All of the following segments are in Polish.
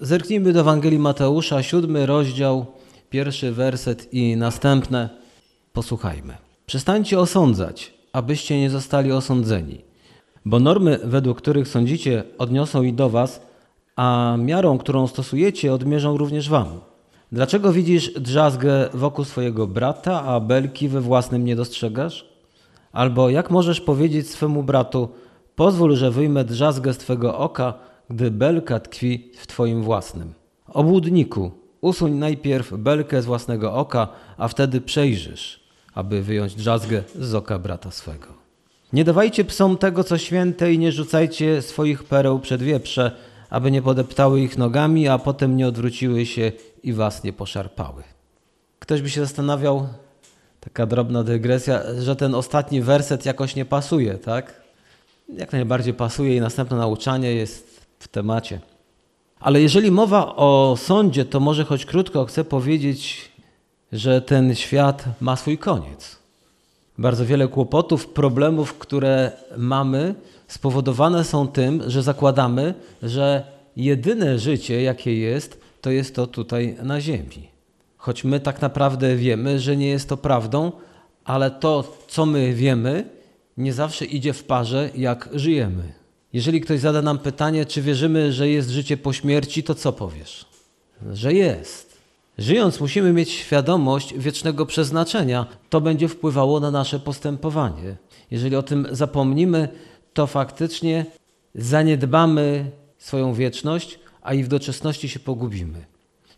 Zerknijmy do Ewangelii Mateusza, siódmy rozdział, pierwszy werset i następne. Posłuchajmy. Przestańcie osądzać, abyście nie zostali osądzeni. Bo normy, według których sądzicie, odniosą i do was, a miarą, którą stosujecie, odmierzą również wam. Dlaczego widzisz drzazgę wokół swojego brata, a belki we własnym nie dostrzegasz? Albo jak możesz powiedzieć swemu bratu, pozwól, że wyjmę drzazgę z twego oka, gdy belka tkwi w twoim własnym? Obłudniku, usuń najpierw belkę z własnego oka, a wtedy przejrzysz, aby wyjąć drzazgę z oka brata swego. Nie dawajcie psom tego, co święte i nie rzucajcie swoich pereł przed wieprze, aby nie podeptały ich nogami, a potem nie odwróciły się i was nie poszarpały. Ktoś by się zastanawiał, taka drobna dygresja, że ten ostatni werset jakoś nie pasuje, tak? Jak najbardziej pasuje i następne nauczanie jest w temacie. Ale jeżeli mowa o sądzie, to może choć krótko chcę powiedzieć, że ten świat ma swój koniec. Bardzo wiele kłopotów, problemów, które mamy, spowodowane są tym, że zakładamy, że jedyne życie, jakie jest, to jest to tutaj na Ziemi. Choć my tak naprawdę wiemy, że nie jest to prawdą, ale to, co my wiemy, nie zawsze idzie w parze, jak żyjemy. Jeżeli ktoś zada nam pytanie, czy wierzymy, że jest życie po śmierci, to co powiesz? Że jest. Żyjąc, musimy mieć świadomość wiecznego przeznaczenia. To będzie wpływało na nasze postępowanie. Jeżeli o tym zapomnimy, to faktycznie zaniedbamy swoją wieczność, a i w doczesności się pogubimy.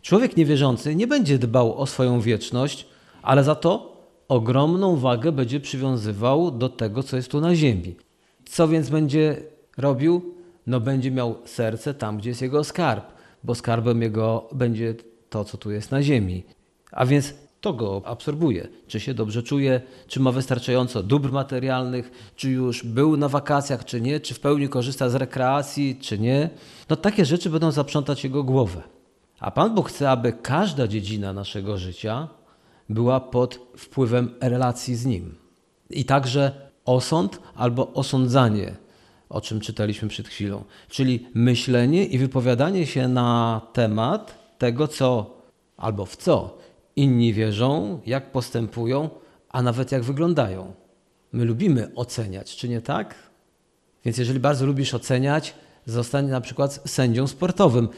Człowiek niewierzący nie będzie dbał o swoją wieczność, ale za to ogromną wagę będzie przywiązywał do tego, co jest tu na ziemi. Co więc będzie robił? No będzie miał serce tam, gdzie jest jego skarb, bo skarbem jego będzie to, co tu jest na ziemi. A więc to go absorbuje. Czy się dobrze czuje, czy ma wystarczająco dóbr materialnych, czy już był na wakacjach, czy nie, czy w pełni korzysta z rekreacji, czy nie. No takie rzeczy będą zaprzątać jego głowę. A Pan Bóg chce, aby każda dziedzina naszego życia była pod wpływem relacji z Nim. I także osąd albo osądzanie, o czym czytaliśmy przed chwilą, czyli myślenie i wypowiadanie się na temat tego, co albo w co inni wierzą, jak postępują, a nawet jak wyglądają. My lubimy oceniać, czy nie tak? Więc jeżeli bardzo lubisz oceniać, zostań na przykład sędzią sportowym.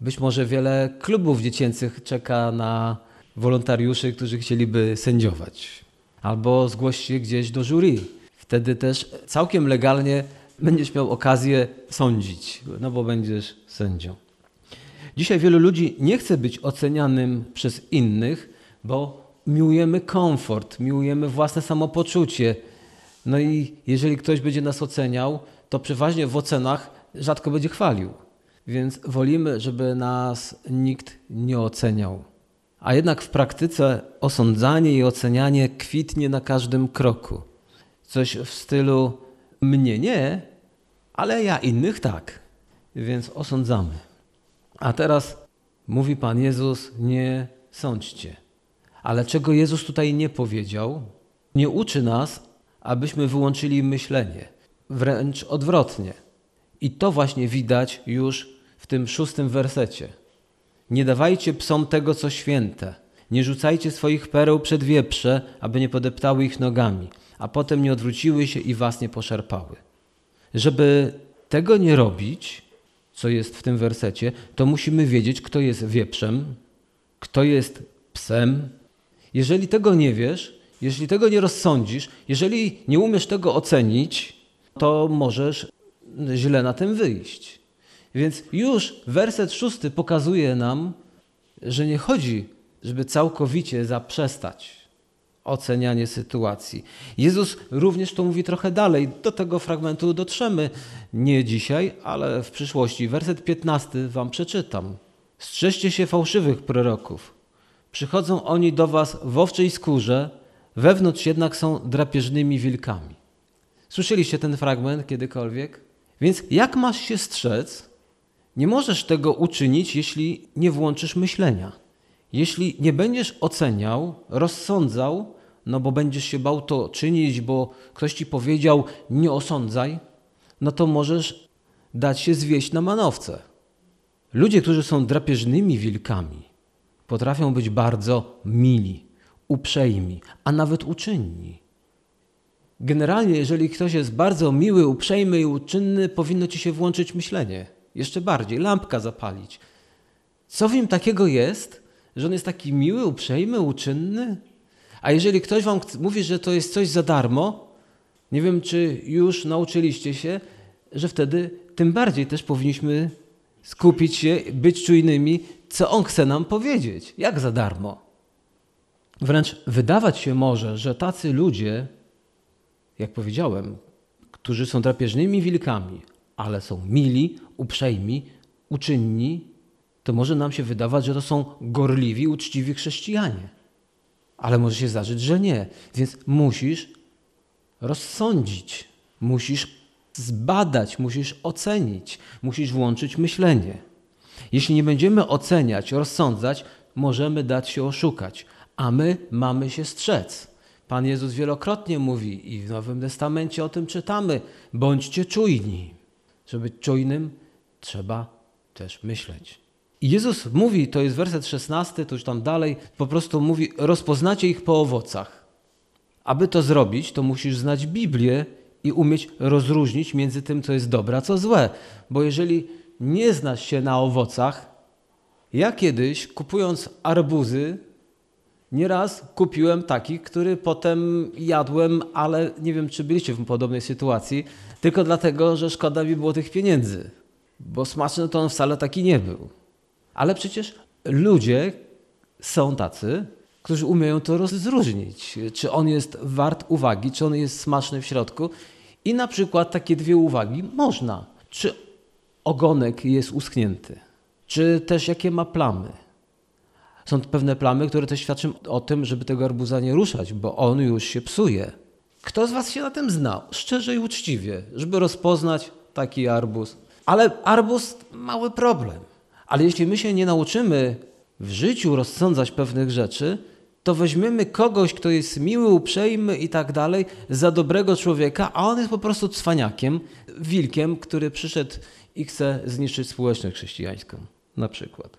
Być może wiele klubów dziecięcych czeka na wolontariuszy, którzy chcieliby sędziować. Albo zgłoś się gdzieś do jury. Wtedy też całkiem legalnie będziesz miał okazję sądzić, no bo będziesz sędzią. Dzisiaj wielu ludzi nie chce być ocenianym przez innych, bo miłujemy komfort, miłujemy własne samopoczucie. No i jeżeli ktoś będzie nas oceniał, to przeważnie w ocenach rzadko będzie chwalił. Więc wolimy, żeby nas nikt nie oceniał. A jednak w praktyce osądzanie i ocenianie kwitnie na każdym kroku. Coś w stylu mnie nie, ale ja innych tak. Więc osądzamy. A teraz mówi Pan Jezus: Nie sądźcie. Ale czego Jezus tutaj nie powiedział, nie uczy nas, abyśmy wyłączyli myślenie. Wręcz odwrotnie. I to właśnie widać już w tym szóstym wersecie. Nie dawajcie psom tego, co święte. Nie rzucajcie swoich pereł przed wieprze, aby nie podeptały ich nogami, a potem nie odwróciły się i was nie poszarpały. Żeby tego nie robić, co jest w tym wersecie, to musimy wiedzieć, kto jest wieprzem, kto jest psem. Jeżeli tego nie wiesz, jeżeli tego nie rozsądzisz, jeżeli nie umiesz tego ocenić, to możesz źle na tym wyjść. Więc już werset szósty pokazuje nam, że nie chodzi, żeby całkowicie zaprzestać ocenianie sytuacji. Jezus również to mówi trochę dalej. Do tego fragmentu dotrzemy nie dzisiaj, ale w przyszłości. Werset 15 wam przeczytam. Strzeżcie się fałszywych proroków. Przychodzą oni do was w owczej skórze, wewnątrz jednak są drapieżnymi wilkami. Słyszeliście ten fragment kiedykolwiek? Więc jak masz się strzec? Nie możesz tego uczynić, jeśli nie włączysz myślenia. Jeśli nie będziesz oceniał, rozsądzał, no bo będziesz się bał to czynić, bo ktoś ci powiedział nie osądzaj, no to możesz dać się zwieść na manowce. Ludzie, którzy są drapieżnymi wilkami, potrafią być bardzo mili, uprzejmi, a nawet uczynni. Generalnie, jeżeli ktoś jest bardzo miły, uprzejmy i uczynny, powinno ci się włączyć myślenie. Jeszcze bardziej, lampka zapalić. Co w nim takiego jest, że on jest taki miły, uprzejmy, uczynny? A jeżeli ktoś wam mówi, że to jest coś za darmo, nie wiem, czy już nauczyliście się, że wtedy tym bardziej też powinniśmy skupić się, być czujnymi, co on chce nam powiedzieć, jak za darmo. Wręcz wydawać się może, że tacy ludzie, jak powiedziałem, którzy są drapieżnymi wilkami, ale są mili, uprzejmi, uczynni, to może nam się wydawać, że to są gorliwi, uczciwi chrześcijanie. Ale może się zdarzyć, że nie. Więc musisz rozsądzić, musisz zbadać, musisz ocenić, musisz włączyć myślenie. Jeśli nie będziemy oceniać, rozsądzać, możemy dać się oszukać, a my mamy się strzec. Pan Jezus wielokrotnie mówi i w Nowym Testamencie o tym czytamy: bądźcie czujni. Żeby być czujnym, trzeba też myśleć. Jezus mówi, to jest werset 16, to już tam dalej, po prostu mówi: rozpoznacie ich po owocach. Aby to zrobić, to musisz znać Biblię i umieć rozróżnić między tym, co jest dobre, a co złe. Bo jeżeli nie znasz się na owocach, ja kiedyś kupując arbuzy, nieraz kupiłem taki, który potem jadłem, ale nie wiem, czy byliście w podobnej sytuacji, tylko dlatego, że szkoda mi było tych pieniędzy. Bo smaczny to on wcale taki nie był. Ale przecież ludzie są tacy, którzy umieją to rozróżnić, czy on jest wart uwagi, czy on jest smaczny w środku. I na przykład takie dwie uwagi można. Czy ogonek jest uschnięty, czy też jakie ma plamy. Są pewne plamy, które też świadczą o tym, żeby tego arbuza nie ruszać, bo on już się psuje. Kto z Was się na tym znał? Szczerze i uczciwie, żeby rozpoznać taki arbuz. Ale arbuz mały problem. Ale jeśli my się nie nauczymy w życiu rozsądzać pewnych rzeczy, to weźmiemy kogoś, kto jest miły, uprzejmy i tak dalej, za dobrego człowieka, a on jest po prostu cwaniakiem, wilkiem, który przyszedł i chce zniszczyć społeczność chrześcijańską, na przykład.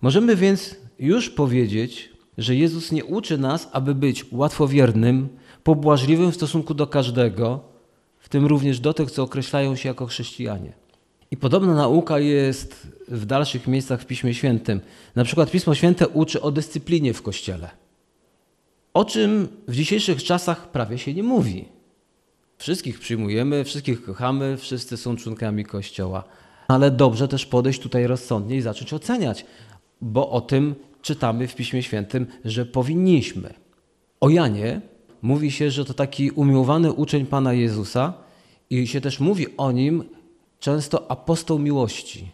Możemy więc już powiedzieć, że Jezus nie uczy nas, aby być łatwowiernym, pobłażliwym w stosunku do każdego, w tym również do tych, co określają się jako chrześcijanie. I podobna nauka jest w dalszych miejscach w Piśmie Świętym. Na przykład Pismo Święte uczy o dyscyplinie w Kościele. O czym w dzisiejszych czasach prawie się nie mówi. Wszystkich przyjmujemy, wszystkich kochamy, wszyscy są członkami Kościoła. Ale dobrze też podejść tutaj rozsądnie i zacząć oceniać, bo o tym czytamy w Piśmie Świętym, że powinniśmy. O Janie mówi się, że to taki umiłowany uczeń Pana Jezusa i się też mówi o nim często apostoł miłości,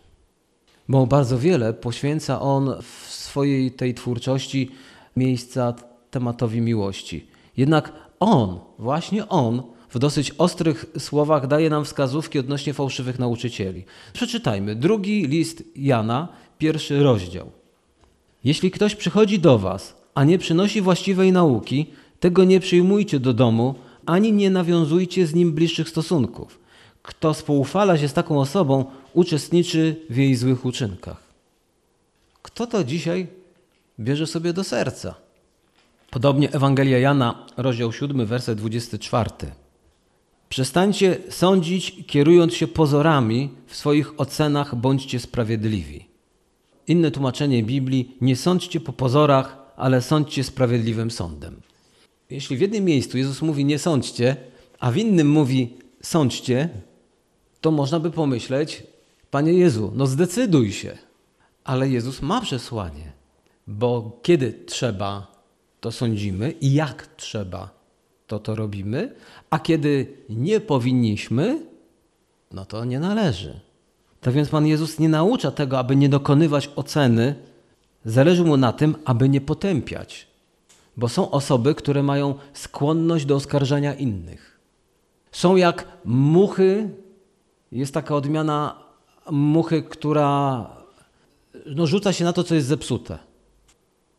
bo bardzo wiele poświęca on w swojej tej twórczości miejsca tematowi miłości. Jednak on, właśnie on, w dosyć ostrych słowach daje nam wskazówki odnośnie fałszywych nauczycieli. Przeczytajmy drugi list Jana, pierwszy rozdział. Jeśli ktoś przychodzi do was, a nie przynosi właściwej nauki, tego nie przyjmujcie do domu, ani nie nawiązujcie z nim bliższych stosunków. Kto spoufala się z taką osobą, uczestniczy w jej złych uczynkach. Kto to dzisiaj bierze sobie do serca? Podobnie Ewangelia Jana, rozdział 7, werset 24. Przestańcie sądzić, kierując się pozorami, w swoich ocenach bądźcie sprawiedliwi. Inne tłumaczenie Biblii: nie sądźcie po pozorach, ale sądźcie sprawiedliwym sądem. Jeśli w jednym miejscu Jezus mówi nie sądźcie, a w innym mówi sądźcie, to można by pomyśleć, Panie Jezu, no zdecyduj się. Ale Jezus ma przesłanie, bo kiedy trzeba, to sądzimy i jak trzeba, to to robimy, a kiedy nie powinniśmy, no to nie należy. Tak więc Pan Jezus nie naucza tego, aby nie dokonywać oceny. Zależy mu na tym, aby nie potępiać. Bo są osoby, które mają skłonność do oskarżania innych. Są jak muchy, jest taka odmiana muchy, która no, rzuca się na to, co jest zepsute.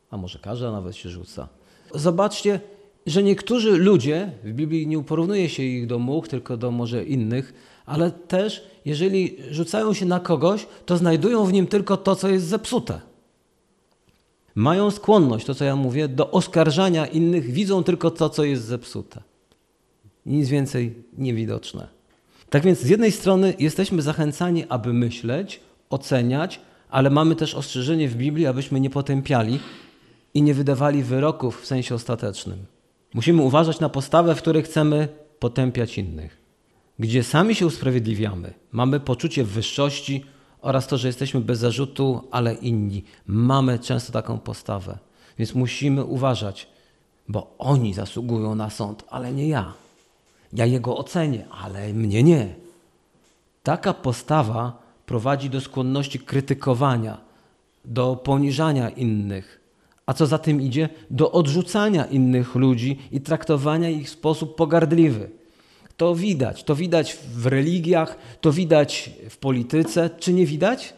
A może każda nawet się rzuca. Zobaczcie, że niektórzy ludzie, w Biblii nie porównuje się ich do much, tylko do może innych, ale też jeżeli rzucają się na kogoś, to znajdują w nim tylko to, co jest zepsute. Mają skłonność, to co ja mówię, do oskarżania innych, widzą tylko to, co jest zepsute. Nic więcej niewidoczne. Tak więc z jednej strony jesteśmy zachęcani, aby myśleć, oceniać, ale mamy też ostrzeżenie w Biblii, abyśmy nie potępiali i nie wydawali wyroków w sensie ostatecznym. Musimy uważać na postawę, w której chcemy potępiać innych. Gdzie sami się usprawiedliwiamy, mamy poczucie wyższości oraz to, że jesteśmy bez zarzutu, ale inni. Mamy często taką postawę. Więc musimy uważać, bo oni zasługują na sąd, ale nie ja. Ja jego ocenię, ale mnie nie. Taka postawa prowadzi do skłonności krytykowania, do poniżania innych, a co za tym idzie, do odrzucania innych ludzi i traktowania ich w sposób pogardliwy. To widać, to widać w religiach, to widać w polityce, czy nie widać?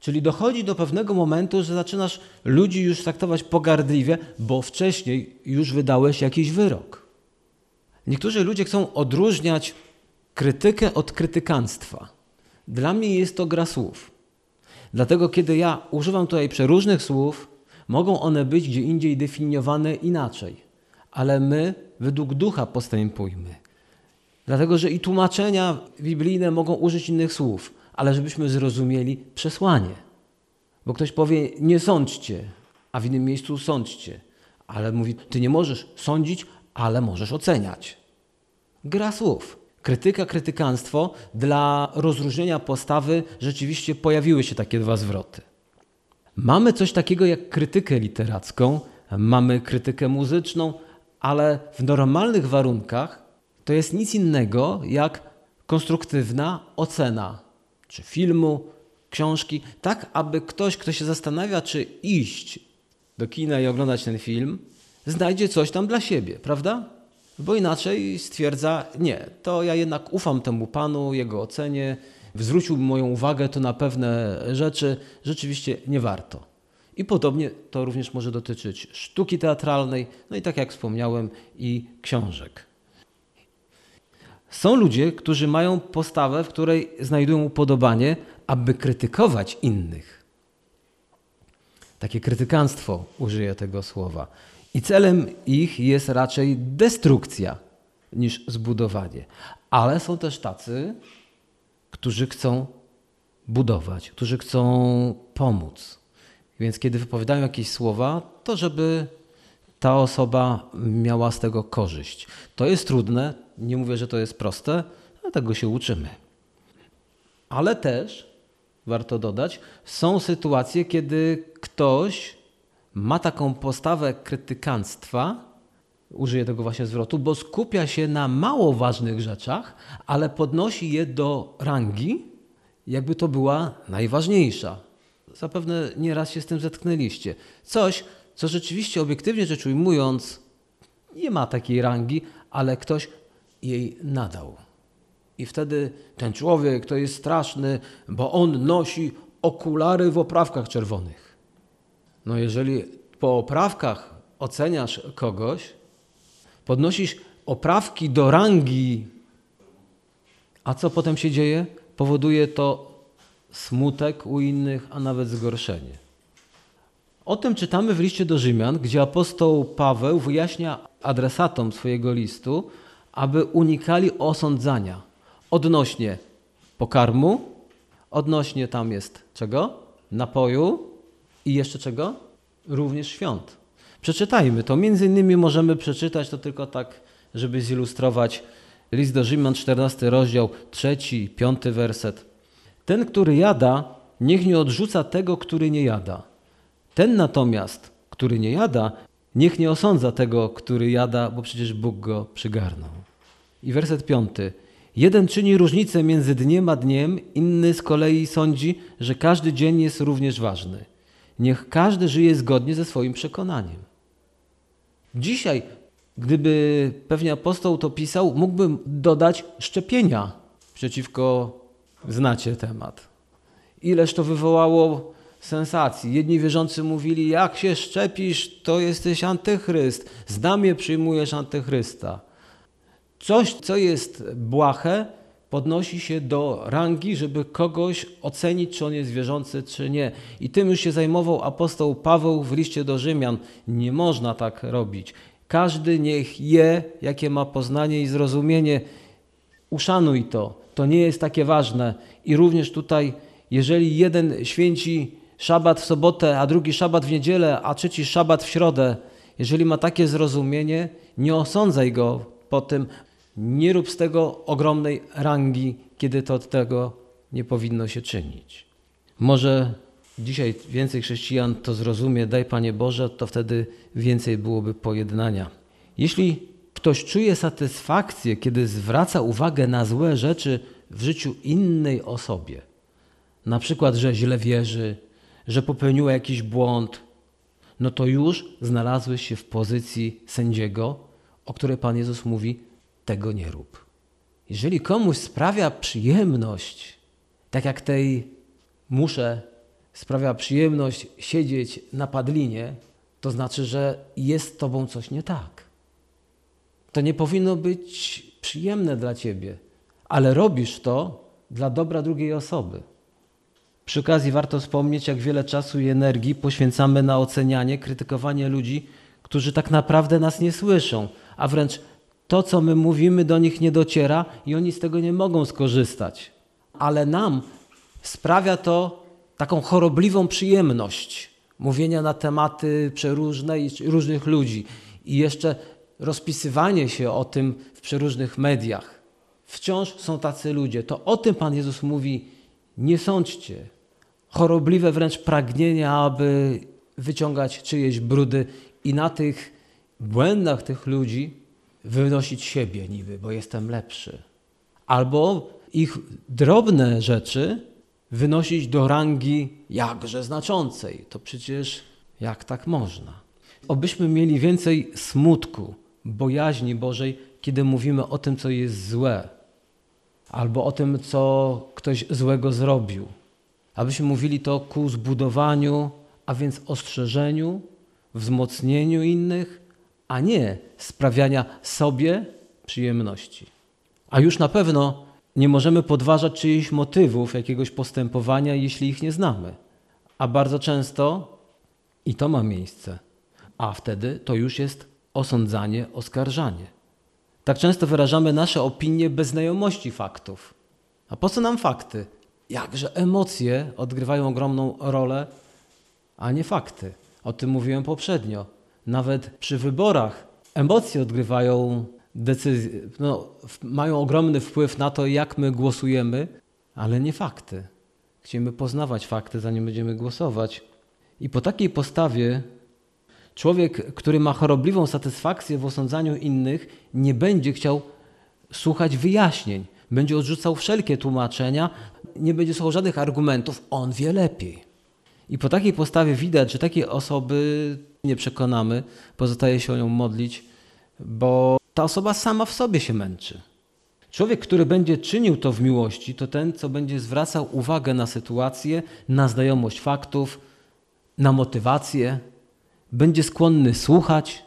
Czyli dochodzi do pewnego momentu, że zaczynasz ludzi już traktować pogardliwie, bo wcześniej już wydałeś jakiś wyrok. Niektórzy ludzie chcą odróżniać krytykę od krytykanstwa. Dla mnie jest to gra słów. Dlatego, kiedy ja używam tutaj przeróżnych słów, mogą one być gdzie indziej definiowane inaczej, ale my według ducha postępujmy. Dlatego, że i tłumaczenia biblijne mogą użyć innych słów, ale żebyśmy zrozumieli przesłanie. Bo ktoś powie, nie sądźcie, a w innym miejscu sądźcie. Ale mówi, ty nie możesz sądzić, ale możesz oceniać. Gra słów. Krytyka, krytykanstwo, dla rozróżnienia postawy rzeczywiście pojawiły się takie dwa zwroty. Mamy coś takiego jak krytykę literacką, mamy krytykę muzyczną, ale w normalnych warunkach to jest nic innego jak konstruktywna ocena czy filmu, książki, tak aby ktoś, kto się zastanawia, czy iść do kina i oglądać ten film, znajdzie coś tam dla siebie, prawda? Bo inaczej stwierdza, nie, to ja jednak ufam temu panu, jego ocenie, zwrócił moją uwagę to na pewne rzeczy, rzeczywiście nie warto. I podobnie to również może dotyczyć sztuki teatralnej, no i tak jak wspomniałem, i książek. Są ludzie, którzy mają postawę, w której znajdują upodobanie, aby krytykować innych. Takie krytykanstwo użyję tego słowa. I celem ich jest raczej destrukcja niż zbudowanie. Ale są też tacy, którzy chcą budować, którzy chcą pomóc. Więc kiedy wypowiadają jakieś słowa, to żeby ta osoba miała z tego korzyść. To jest trudne, nie mówię, że to jest proste, ale tego się uczymy. Ale też, warto dodać, są sytuacje, kiedy ktoś ma taką postawę krytykanstwa, użyję tego właśnie zwrotu, bo skupia się na mało ważnych rzeczach, ale podnosi je do rangi, jakby to była najważniejsza. Zapewne nieraz się z tym zetknęliście. Coś, co rzeczywiście obiektywnie rzecz ujmując nie ma takiej rangi, ale ktoś jej nadał. I wtedy ten człowiek to jest straszny, bo on nosi okulary w oprawkach czerwonych. No jeżeli po oprawkach oceniasz kogoś, podnosisz oprawki do rangi, a co potem się dzieje? Powoduje to smutek u innych, a nawet zgorszenie. O tym czytamy w liście do Rzymian, gdzie apostoł Paweł wyjaśnia adresatom swojego listu, aby unikali osądzania odnośnie pokarmu, odnośnie tam jest czego? Napoju i jeszcze czego? Również świąt. Przeczytajmy to. Między innymi możemy przeczytać to tylko tak, żeby zilustrować list do Rzymian, 14 rozdział, 3, 5 werset. Ten, który jada, niech nie odrzuca tego, który nie jada. Ten natomiast, który nie jada, niech nie osądza tego, który jada, bo przecież Bóg go przygarnął. I werset piąty. Jeden czyni różnicę między dniem a dniem, inny z kolei sądzi, że każdy dzień jest również ważny. Niech każdy żyje zgodnie ze swoim przekonaniem. Dzisiaj, gdyby pewnie apostoł to pisał, mógłbym dodać szczepienia przeciwko, znacie temat. Ileż to wywołało sensacji. Jedni wierzący mówili, jak się szczepisz, to jesteś antychryst. Znamie przyjmujesz antychrysta. Coś, co jest błahe, podnosi się do rangi, żeby kogoś ocenić, czy on jest wierzący, czy nie. I tym już się zajmował apostoł Paweł w liście do Rzymian. Nie można tak robić. Każdy niech je, jakie ma poznanie i zrozumienie. Uszanuj to. To nie jest takie ważne. I również tutaj, jeżeli jeden święci szabat w sobotę, a drugi szabat w niedzielę, a trzeci szabat w środę, jeżeli ma takie zrozumienie, nie osądzaj go po tym, nie rób z tego ogromnej rangi, kiedy to od tego nie powinno się czynić. Może dzisiaj więcej chrześcijan to zrozumie, daj Panie Boże, to wtedy więcej byłoby pojednania. Jeśli ktoś czuje satysfakcję, kiedy zwraca uwagę na złe rzeczy w życiu innej osobie, na przykład, że źle wierzy, że popełniła jakiś błąd, no to już znalazłeś się w pozycji sędziego, o której Pan Jezus mówi: tego nie rób. Jeżeli komuś sprawia przyjemność, tak jak tej muszę sprawia przyjemność siedzieć na padlinie, to znaczy, że jest z tobą coś nie tak. To nie powinno być przyjemne dla ciebie, ale robisz to dla dobra drugiej osoby. Przy okazji warto wspomnieć, jak wiele czasu i energii poświęcamy na ocenianie, krytykowanie ludzi, którzy tak naprawdę nas nie słyszą, a wręcz to, co my mówimy, do nich nie dociera i oni z tego nie mogą skorzystać. Ale nam sprawia to taką chorobliwą przyjemność mówienia na tematy przeróżne i różnych ludzi i jeszcze rozpisywanie się o tym w przeróżnych mediach. Wciąż są tacy ludzie. To o tym Pan Jezus mówi: nie sądźcie. Chorobliwe wręcz pragnienie, aby wyciągać czyjeś brudy i na tych błędach tych ludzi wynosić siebie niby, bo jestem lepszy. Albo ich drobne rzeczy wynosić do rangi jakże znaczącej. To przecież jak tak można? Obyśmy mieli więcej smutku, bojaźni Bożej, kiedy mówimy o tym, co jest złe, albo o tym, co ktoś złego zrobił. Abyśmy mówili to ku zbudowaniu, a więc ostrzeżeniu, wzmocnieniu innych, a nie sprawiania sobie przyjemności. A już na pewno nie możemy podważać czyichś motywów jakiegoś postępowania, jeśli ich nie znamy. A bardzo często i to ma miejsce, a wtedy to już jest osądzanie, oskarżanie. Tak często wyrażamy nasze opinie bez znajomości faktów. A po co nam fakty? Jakże emocje odgrywają ogromną rolę, a nie fakty. O tym mówiłem poprzednio. Nawet przy wyborach emocje odgrywają decyzje, no, mają ogromny wpływ na to, jak my głosujemy, ale nie fakty. Chcemy poznawać fakty, zanim będziemy głosować. I po takiej postawie człowiek, który ma chorobliwą satysfakcję w osądzaniu innych, nie będzie chciał słuchać wyjaśnień, będzie odrzucał wszelkie tłumaczenia, nie będzie słuchał żadnych argumentów, on wie lepiej. I po takiej postawie widać, że takie osoby nie przekonamy, pozostaje się o nią modlić, bo ta osoba sama w sobie się męczy. Człowiek, który będzie czynił to w miłości, to ten, co będzie zwracał uwagę na sytuację, na znajomość faktów, na motywację, będzie skłonny słuchać,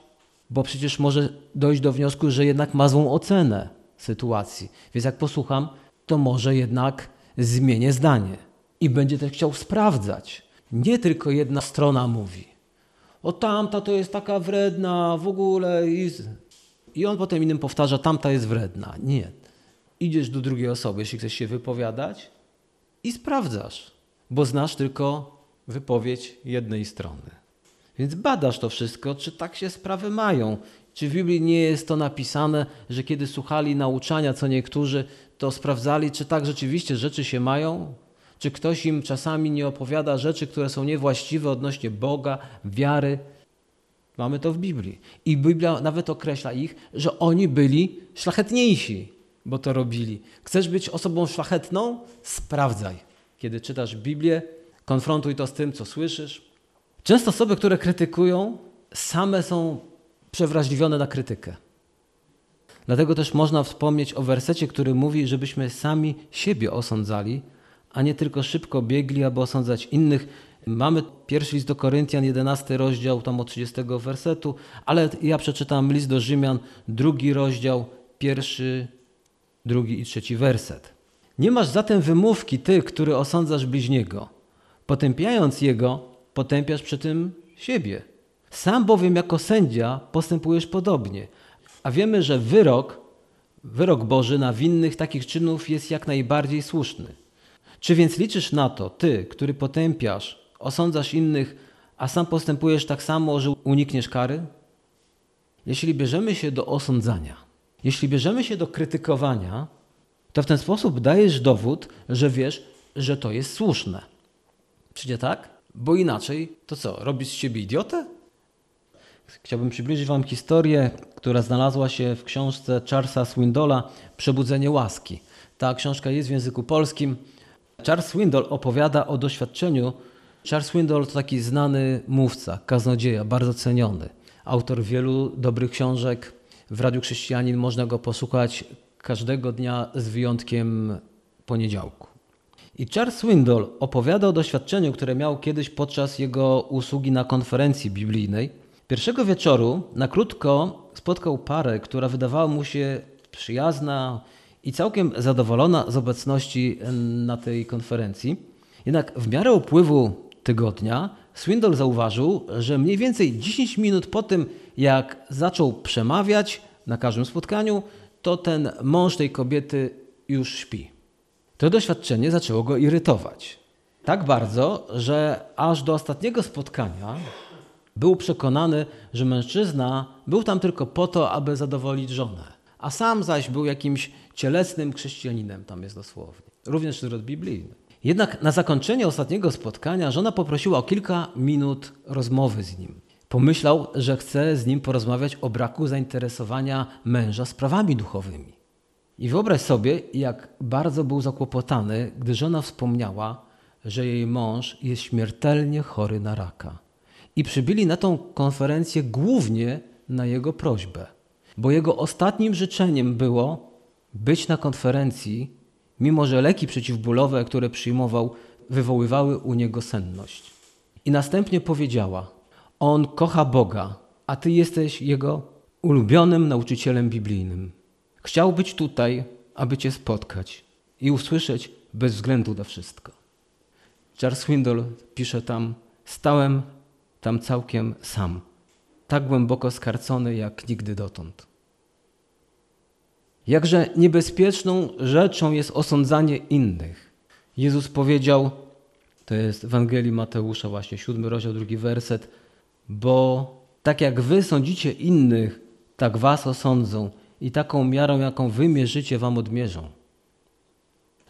bo przecież może dojść do wniosku, że jednak ma złą ocenę sytuacji. Więc jak posłucham, to może jednak zmienię zdanie. I będzie też chciał sprawdzać. Nie tylko jedna strona mówi. O tamta to jest taka wredna w ogóle. I, I on potem innym powtarza, tamta jest wredna. Nie. Idziesz do drugiej osoby, jeśli chcesz się wypowiadać i sprawdzasz, bo znasz tylko wypowiedź jednej strony. Więc badasz to wszystko, czy tak się sprawy mają. Czy w Biblii nie jest to napisane, że kiedy słuchali nauczania, co niektórzy, to sprawdzali, czy tak rzeczywiście rzeczy się mają? Czy ktoś im czasami nie opowiada rzeczy, które są niewłaściwe odnośnie Boga, wiary? Mamy to w Biblii. I Biblia nawet określa ich, że oni byli szlachetniejsi, bo to robili. Chcesz być osobą szlachetną? Sprawdzaj. Kiedy czytasz Biblię, konfrontuj to z tym, co słyszysz. Często osoby, które krytykują, same są przewrażliwione na krytykę. Dlatego też można wspomnieć o wersecie, który mówi, żebyśmy sami siebie osądzali, a nie tylko szybko biegli, aby osądzać innych, Mamy pierwszy list do Koryntian, 11 rozdział, tam od 30 wersetu, ale ja przeczytam list do Rzymian, drugi rozdział, pierwszy, drugi i trzeci werset. Nie masz zatem wymówki ty, który osądzasz bliźniego. Potępiając jego, potępiasz przy tym siebie. Sam bowiem jako sędzia postępujesz podobnie. A wiemy, że wyrok, wyrok Boży na winnych takich czynów jest jak najbardziej słuszny. Czy więc liczysz na to, ty, który potępiasz, osądzasz innych, a sam postępujesz tak samo, że unikniesz kary? Jeśli bierzemy się do osądzania, jeśli bierzemy się do krytykowania, to w ten sposób dajesz dowód, że wiesz, że to jest słuszne. Przyjdzie tak? Bo inaczej to co, robisz z siebie idiotę? Chciałbym przybliżyć Wam historię, która znalazła się w książce Charlesa Swindola Przebudzenie łaski. Ta książka jest w języku polskim. Charles Swindoll opowiada o doświadczeniu. Charles Swindoll to taki znany mówca, kaznodzieja, bardzo ceniony. Autor wielu dobrych książek. W Radiu Chrześcijanin można go posłuchać każdego dnia z wyjątkiem poniedziałku. I Charles Swindoll opowiada o doświadczeniu, które miał kiedyś podczas jego usługi na konferencji biblijnej. Pierwszego wieczoru na krótko spotkał parę, która wydawała mu się przyjazna i całkiem zadowolona z obecności na tej konferencji. Jednak w miarę upływu tygodnia Swindoll zauważył, że mniej więcej 10 minut po tym, jak zaczął przemawiać na każdym spotkaniu, to ten mąż tej kobiety już śpi. To doświadczenie zaczęło go irytować. Tak bardzo, że aż do ostatniego spotkania był przekonany, że mężczyzna był tam tylko po to, aby zadowolić żonę, a sam zaś był jakimś cielesnym chrześcijaninem, tam jest dosłownie. Również zwrot biblijny. Jednak na zakończenie ostatniego spotkania żona poprosiła o kilka minut rozmowy z nim. Pomyślał, że chce z nim porozmawiać o braku zainteresowania męża sprawami duchowymi. I wyobraź sobie, jak bardzo był zakłopotany, gdy żona wspomniała, że jej mąż jest śmiertelnie chory na raka. I przybyli na tą konferencję głównie na jego prośbę, bo jego ostatnim życzeniem było być na konferencji, mimo że leki przeciwbólowe, które przyjmował, wywoływały u niego senność. I następnie powiedziała: On kocha Boga, a ty jesteś jego ulubionym nauczycielem biblijnym. Chciał być tutaj, aby Cię spotkać i usłyszeć bez względu na wszystko. Charles Swindoll pisze tam: Stałem tam całkiem sam, tak głęboko skarcony jak nigdy dotąd. Jakże niebezpieczną rzeczą jest osądzanie innych. Jezus powiedział, to jest w Ewangelii Mateusza, właśnie siódmy rozdział, drugi werset, bo tak jak wy sądzicie innych, tak was osądzą i taką miarą, jaką wy mierzycie, wam odmierzą.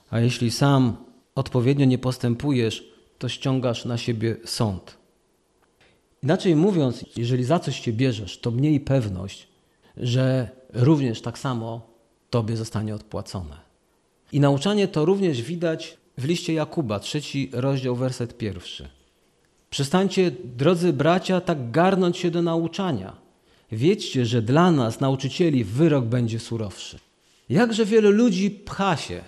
A jeśli sam odpowiednio nie postępujesz, to ściągasz na siebie sąd. Inaczej mówiąc, jeżeli za coś cię bierzesz, to mniej pewność, że również tak samo tobie zostanie odpłacone. I nauczanie to również widać w liście Jakuba, trzeci rozdział, werset pierwszy. Przestańcie, drodzy bracia, tak garnąć się do nauczania Wiedzcie, że dla nas, nauczycieli, wyrok będzie surowszy. Jakże wiele ludzi pcha się,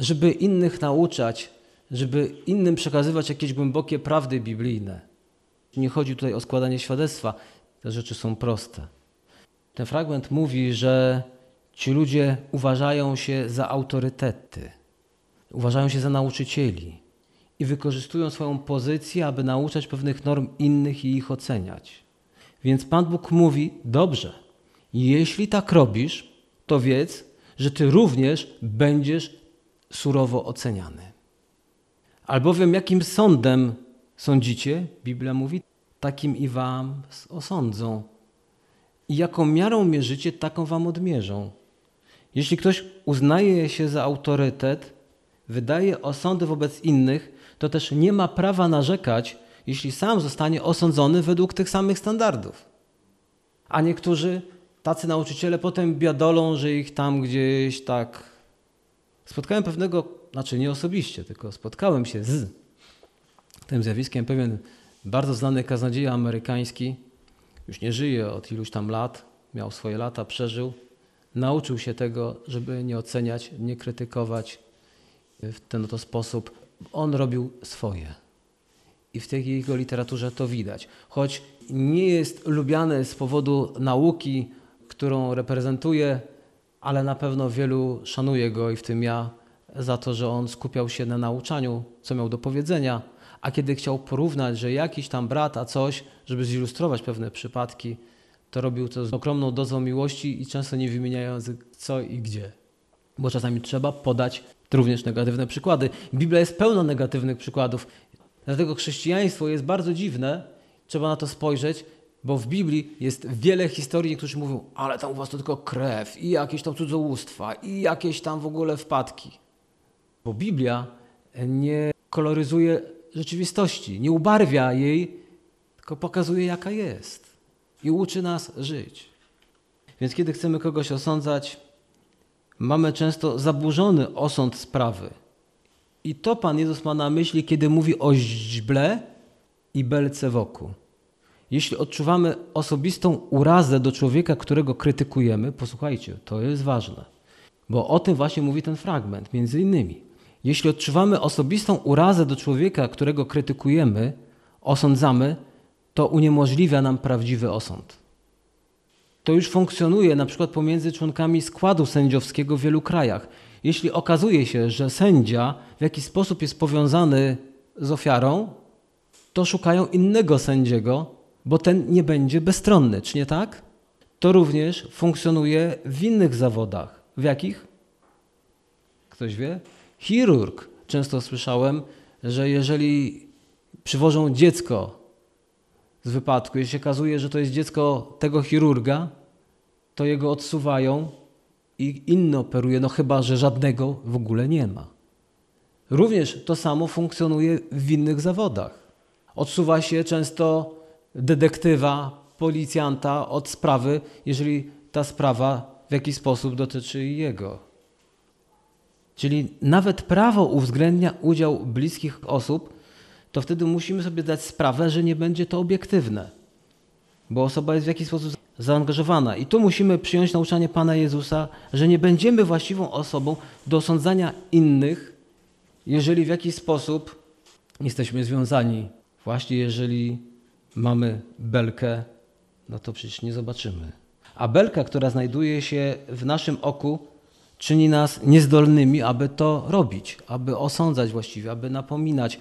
żeby innych nauczać, żeby innym przekazywać jakieś głębokie prawdy biblijne. Nie chodzi tutaj o składanie świadectwa, te rzeczy są proste. Ten fragment mówi, że ci ludzie uważają się za autorytety, uważają się za nauczycieli i wykorzystują swoją pozycję, aby nauczać pewnych norm innych i ich oceniać. Więc Pan Bóg mówi: Dobrze, jeśli tak robisz, to wiedz, że ty również będziesz surowo oceniany. Albowiem jakim sądem sądzicie, Biblia mówi, takim i wam osądzą. I jaką miarą mierzycie, taką wam odmierzą. Jeśli ktoś uznaje się za autorytet, wydaje osądy wobec innych, to też nie ma prawa narzekać, jeśli sam zostanie osądzony według tych samych standardów. A niektórzy tacy nauczyciele potem biadolą, że ich tam gdzieś tak. Spotkałem pewnego, znaczy nie osobiście, tylko spotkałem się z tym zjawiskiem pewien bardzo znany kaznodzieja amerykański, już nie żyje od iluś tam lat, miał swoje lata, przeżył, nauczył się tego, żeby nie oceniać, nie krytykować w ten oto sposób. On robił swoje. I w tej jego literaturze to widać. Choć nie jest lubiany z powodu nauki, którą reprezentuje, ale na pewno wielu szanuje go i w tym ja za to, że on skupiał się na nauczaniu, co miał do powiedzenia, a kiedy chciał porównać, że jakiś tam brat, a coś, żeby zilustrować pewne przypadki, to robił to z ogromną dozą miłości i często nie wymieniając co i gdzie. Bo czasami trzeba podać również negatywne przykłady. Biblia jest pełna negatywnych przykładów. Dlatego chrześcijaństwo jest bardzo dziwne, trzeba na to spojrzeć, bo w Biblii jest wiele historii, którzy mówią, ale tam u was to tylko krew i jakieś tam cudzołóstwa i jakieś tam w ogóle wpadki. Bo Biblia nie koloryzuje rzeczywistości, nie ubarwia jej, tylko pokazuje jaka jest i uczy nas żyć. Więc kiedy chcemy kogoś osądzać, mamy często zaburzony osąd sprawy. I to Pan Jezus ma na myśli, kiedy mówi o źble i belce wokół. Jeśli odczuwamy osobistą urazę do człowieka, którego krytykujemy, posłuchajcie, to jest ważne, bo o tym właśnie mówi ten fragment, między innymi. Jeśli odczuwamy osobistą urazę do człowieka, którego krytykujemy, osądzamy, to uniemożliwia nam prawdziwy osąd. To już funkcjonuje na przykład pomiędzy członkami składu sędziowskiego w wielu krajach. Jeśli okazuje się, że sędzia w jakiś sposób jest powiązany z ofiarą, to szukają innego sędziego, bo ten nie będzie bezstronny, czy nie tak? To również funkcjonuje w innych zawodach. W jakich? Ktoś wie? Chirurg. Często słyszałem, że jeżeli przywożą dziecko z wypadku, jeśli się okazuje, że to jest dziecko tego chirurga, to jego odsuwają i inny operuje, no chyba, że żadnego w ogóle nie ma. Również to samo funkcjonuje w innych zawodach. Odsuwa się często detektywa, policjanta od sprawy, jeżeli ta sprawa w jakiś sposób dotyczy jego. Czyli nawet prawo uwzględnia udział bliskich osób, to wtedy musimy sobie dać sprawę, że nie będzie to obiektywne, bo osoba jest w jakiś sposób zaangażowana. I tu musimy przyjąć nauczanie Pana Jezusa, że nie będziemy właściwą osobą do osądzania innych, jeżeli w jakiś sposób jesteśmy związani. Właśnie jeżeli mamy belkę, no to przecież nie zobaczymy. A belka, która znajduje się w naszym oku, czyni nas niezdolnymi, aby to robić, aby osądzać właściwie, aby napominać.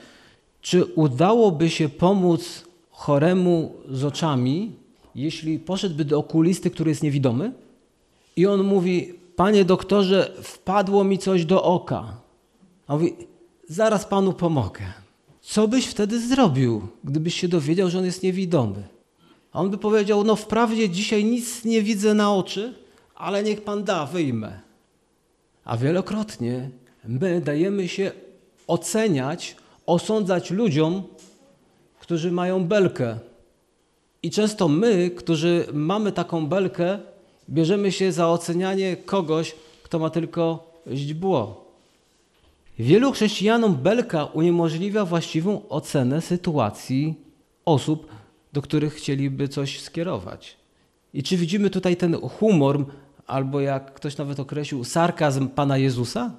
Czy udałoby się pomóc choremu z oczami, jeśli poszedłby do okulisty, który jest niewidomy i on mówi, panie doktorze, wpadło mi coś do oka. A mówi, zaraz panu pomogę. Co byś wtedy zrobił, gdybyś się dowiedział, że on jest niewidomy? A on by powiedział, no wprawdzie dzisiaj nic nie widzę na oczy, ale niech pan da, wyjmę. A wielokrotnie my dajemy się oceniać, osądzać ludziom, którzy mają belkę. I często my, którzy mamy taką belkę, bierzemy się za ocenianie kogoś, kto ma tylko źdźbło. Wielu chrześcijanom belka uniemożliwia właściwą ocenę sytuacji osób, do których chcieliby coś skierować. I czy widzimy tutaj ten humor, albo jak ktoś nawet określił, sarkazm Pana Jezusa?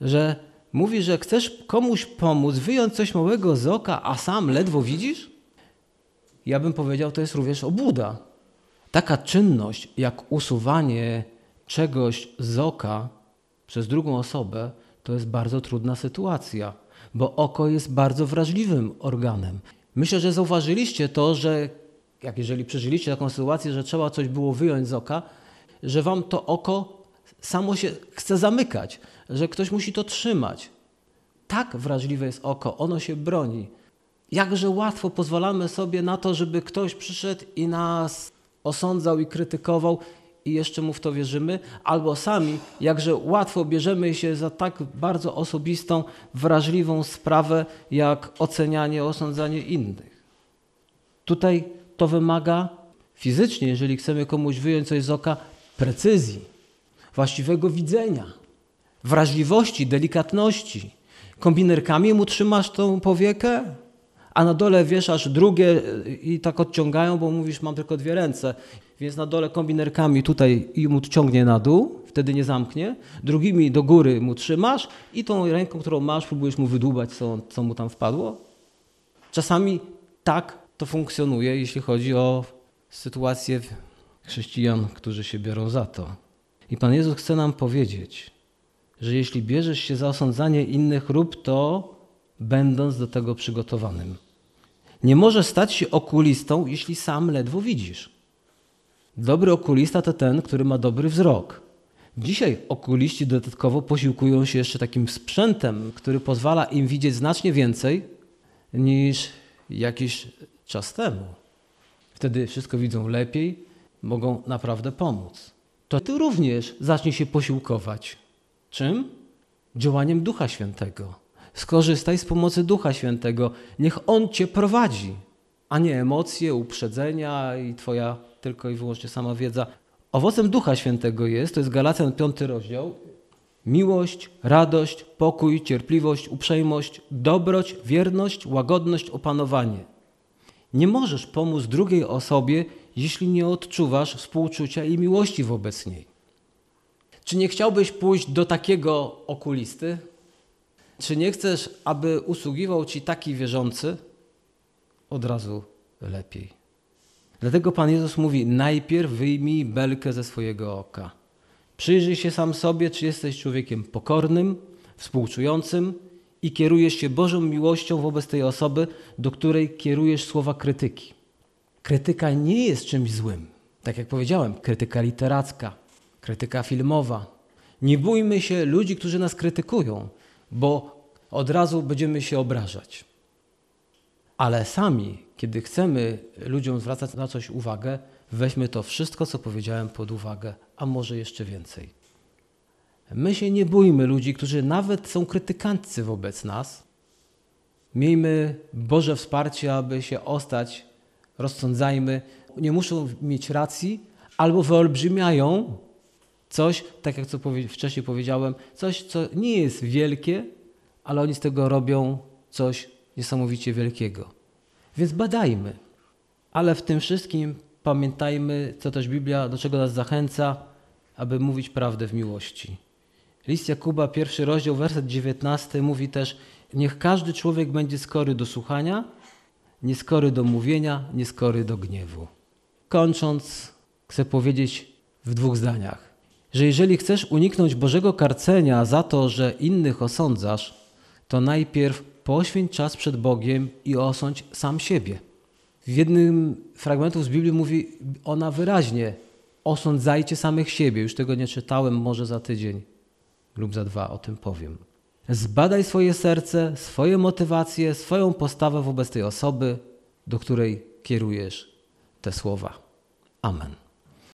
Że mówi, że chcesz komuś pomóc, wyjąć coś małego z oka, a sam ledwo widzisz? Ja bym powiedział, to jest również obłuda. Taka czynność, jak usuwanie czegoś z oka przez drugą osobę, to jest bardzo trudna sytuacja, bo oko jest bardzo wrażliwym organem. Myślę, że zauważyliście to, że jak jeżeli przeżyliście taką sytuację, że trzeba coś było wyjąć z oka, że wam to oko samo się chce zamykać, że ktoś musi to trzymać. Tak wrażliwe jest oko, ono się broni. Jakże łatwo pozwalamy sobie na to, żeby ktoś przyszedł i nas osądzał i krytykował i jeszcze mu w to wierzymy, albo sami, jakże łatwo bierzemy się za tak bardzo osobistą, wrażliwą sprawę, jak ocenianie, osądzanie innych. Tutaj to wymaga fizycznie, jeżeli chcemy komuś wyjąć coś z oka, precyzji, właściwego widzenia, wrażliwości, delikatności. Kombinerkami mu trzymasz tą powiekę, a na dole wieszasz drugie i tak odciągają, bo mówisz, mam tylko dwie ręce. Więc na dole kombinerkami tutaj i mu ciągnie na dół, wtedy nie zamknie. Drugimi do góry mu trzymasz i tą ręką, którą masz, próbujesz mu wydłubać, co, co mu tam wpadło. Czasami tak to funkcjonuje, jeśli chodzi o sytuację chrześcijan, którzy się biorą za to. I Pan Jezus chce nam powiedzieć, że jeśli bierzesz się za osądzanie innych, rób to, będąc do tego przygotowanym. Nie możesz stać się okulistą, jeśli sam ledwo widzisz. Dobry okulista to ten, który ma dobry wzrok. Dzisiaj okuliści dodatkowo posiłkują się jeszcze takim sprzętem, który pozwala im widzieć znacznie więcej niż jakiś czas temu. Wtedy wszystko widzą lepiej, mogą naprawdę pomóc. To ty również zacznij się posiłkować. Czym? Działaniem Ducha Świętego. Skorzystaj z pomocy Ducha Świętego. Niech On cię prowadzi, a nie emocje, uprzedzenia i twoja tylko i wyłącznie sama wiedza. Owocem Ducha Świętego jest, to jest Galacjan 5 rozdział, miłość, radość, pokój, cierpliwość, uprzejmość, dobroć, wierność, łagodność, opanowanie. Nie możesz pomóc drugiej osobie, jeśli nie odczuwasz współczucia i miłości wobec niej. Czy nie chciałbyś pójść do takiego okulisty? Czy nie chcesz, aby usługiwał ci taki wierzący? Od razu lepiej. Dlatego Pan Jezus mówi: najpierw wyjmij belkę ze swojego oka. Przyjrzyj się sam sobie, czy jesteś człowiekiem pokornym, współczującym i kierujesz się Bożą miłością wobec tej osoby, do której kierujesz słowa krytyki. Krytyka nie jest czymś złym. Tak jak powiedziałem, krytyka literacka, krytyka filmowa. Nie bójmy się ludzi, którzy nas krytykują, bo od razu będziemy się obrażać. Ale sami, kiedy chcemy ludziom zwracać na coś uwagę, weźmy to wszystko, co powiedziałem, pod uwagę, a może jeszcze więcej. My się nie bójmy ludzi, którzy nawet są krytykancy wobec nas. Miejmy Boże wsparcie, aby się ostać, rozsądzajmy. Nie muszą mieć racji, albo wyolbrzymiają coś, tak jak co wcześniej powiedziałem, coś, co nie jest wielkie, ale oni z tego robią coś niesamowicie wielkiego. Więc badajmy, ale w tym wszystkim pamiętajmy, co też Biblia, do czego nas zachęca, aby mówić prawdę w miłości. List Jakuba, pierwszy rozdział, werset 19 mówi też, niech każdy człowiek będzie skory do słuchania, nieskory do mówienia, nieskory do gniewu. Kończąc, chcę powiedzieć w dwóch zdaniach, że jeżeli chcesz uniknąć Bożego karcenia za to, że innych osądzasz, to najpierw poświęć czas przed Bogiem i osądź sam siebie. W jednym fragmentu z Biblii mówi ona wyraźnie: osądzajcie samych siebie. Już tego nie czytałem, może za tydzień lub za dwa o tym powiem. Zbadaj swoje serce, swoje motywacje, swoją postawę wobec tej osoby, do której kierujesz te słowa. Amen.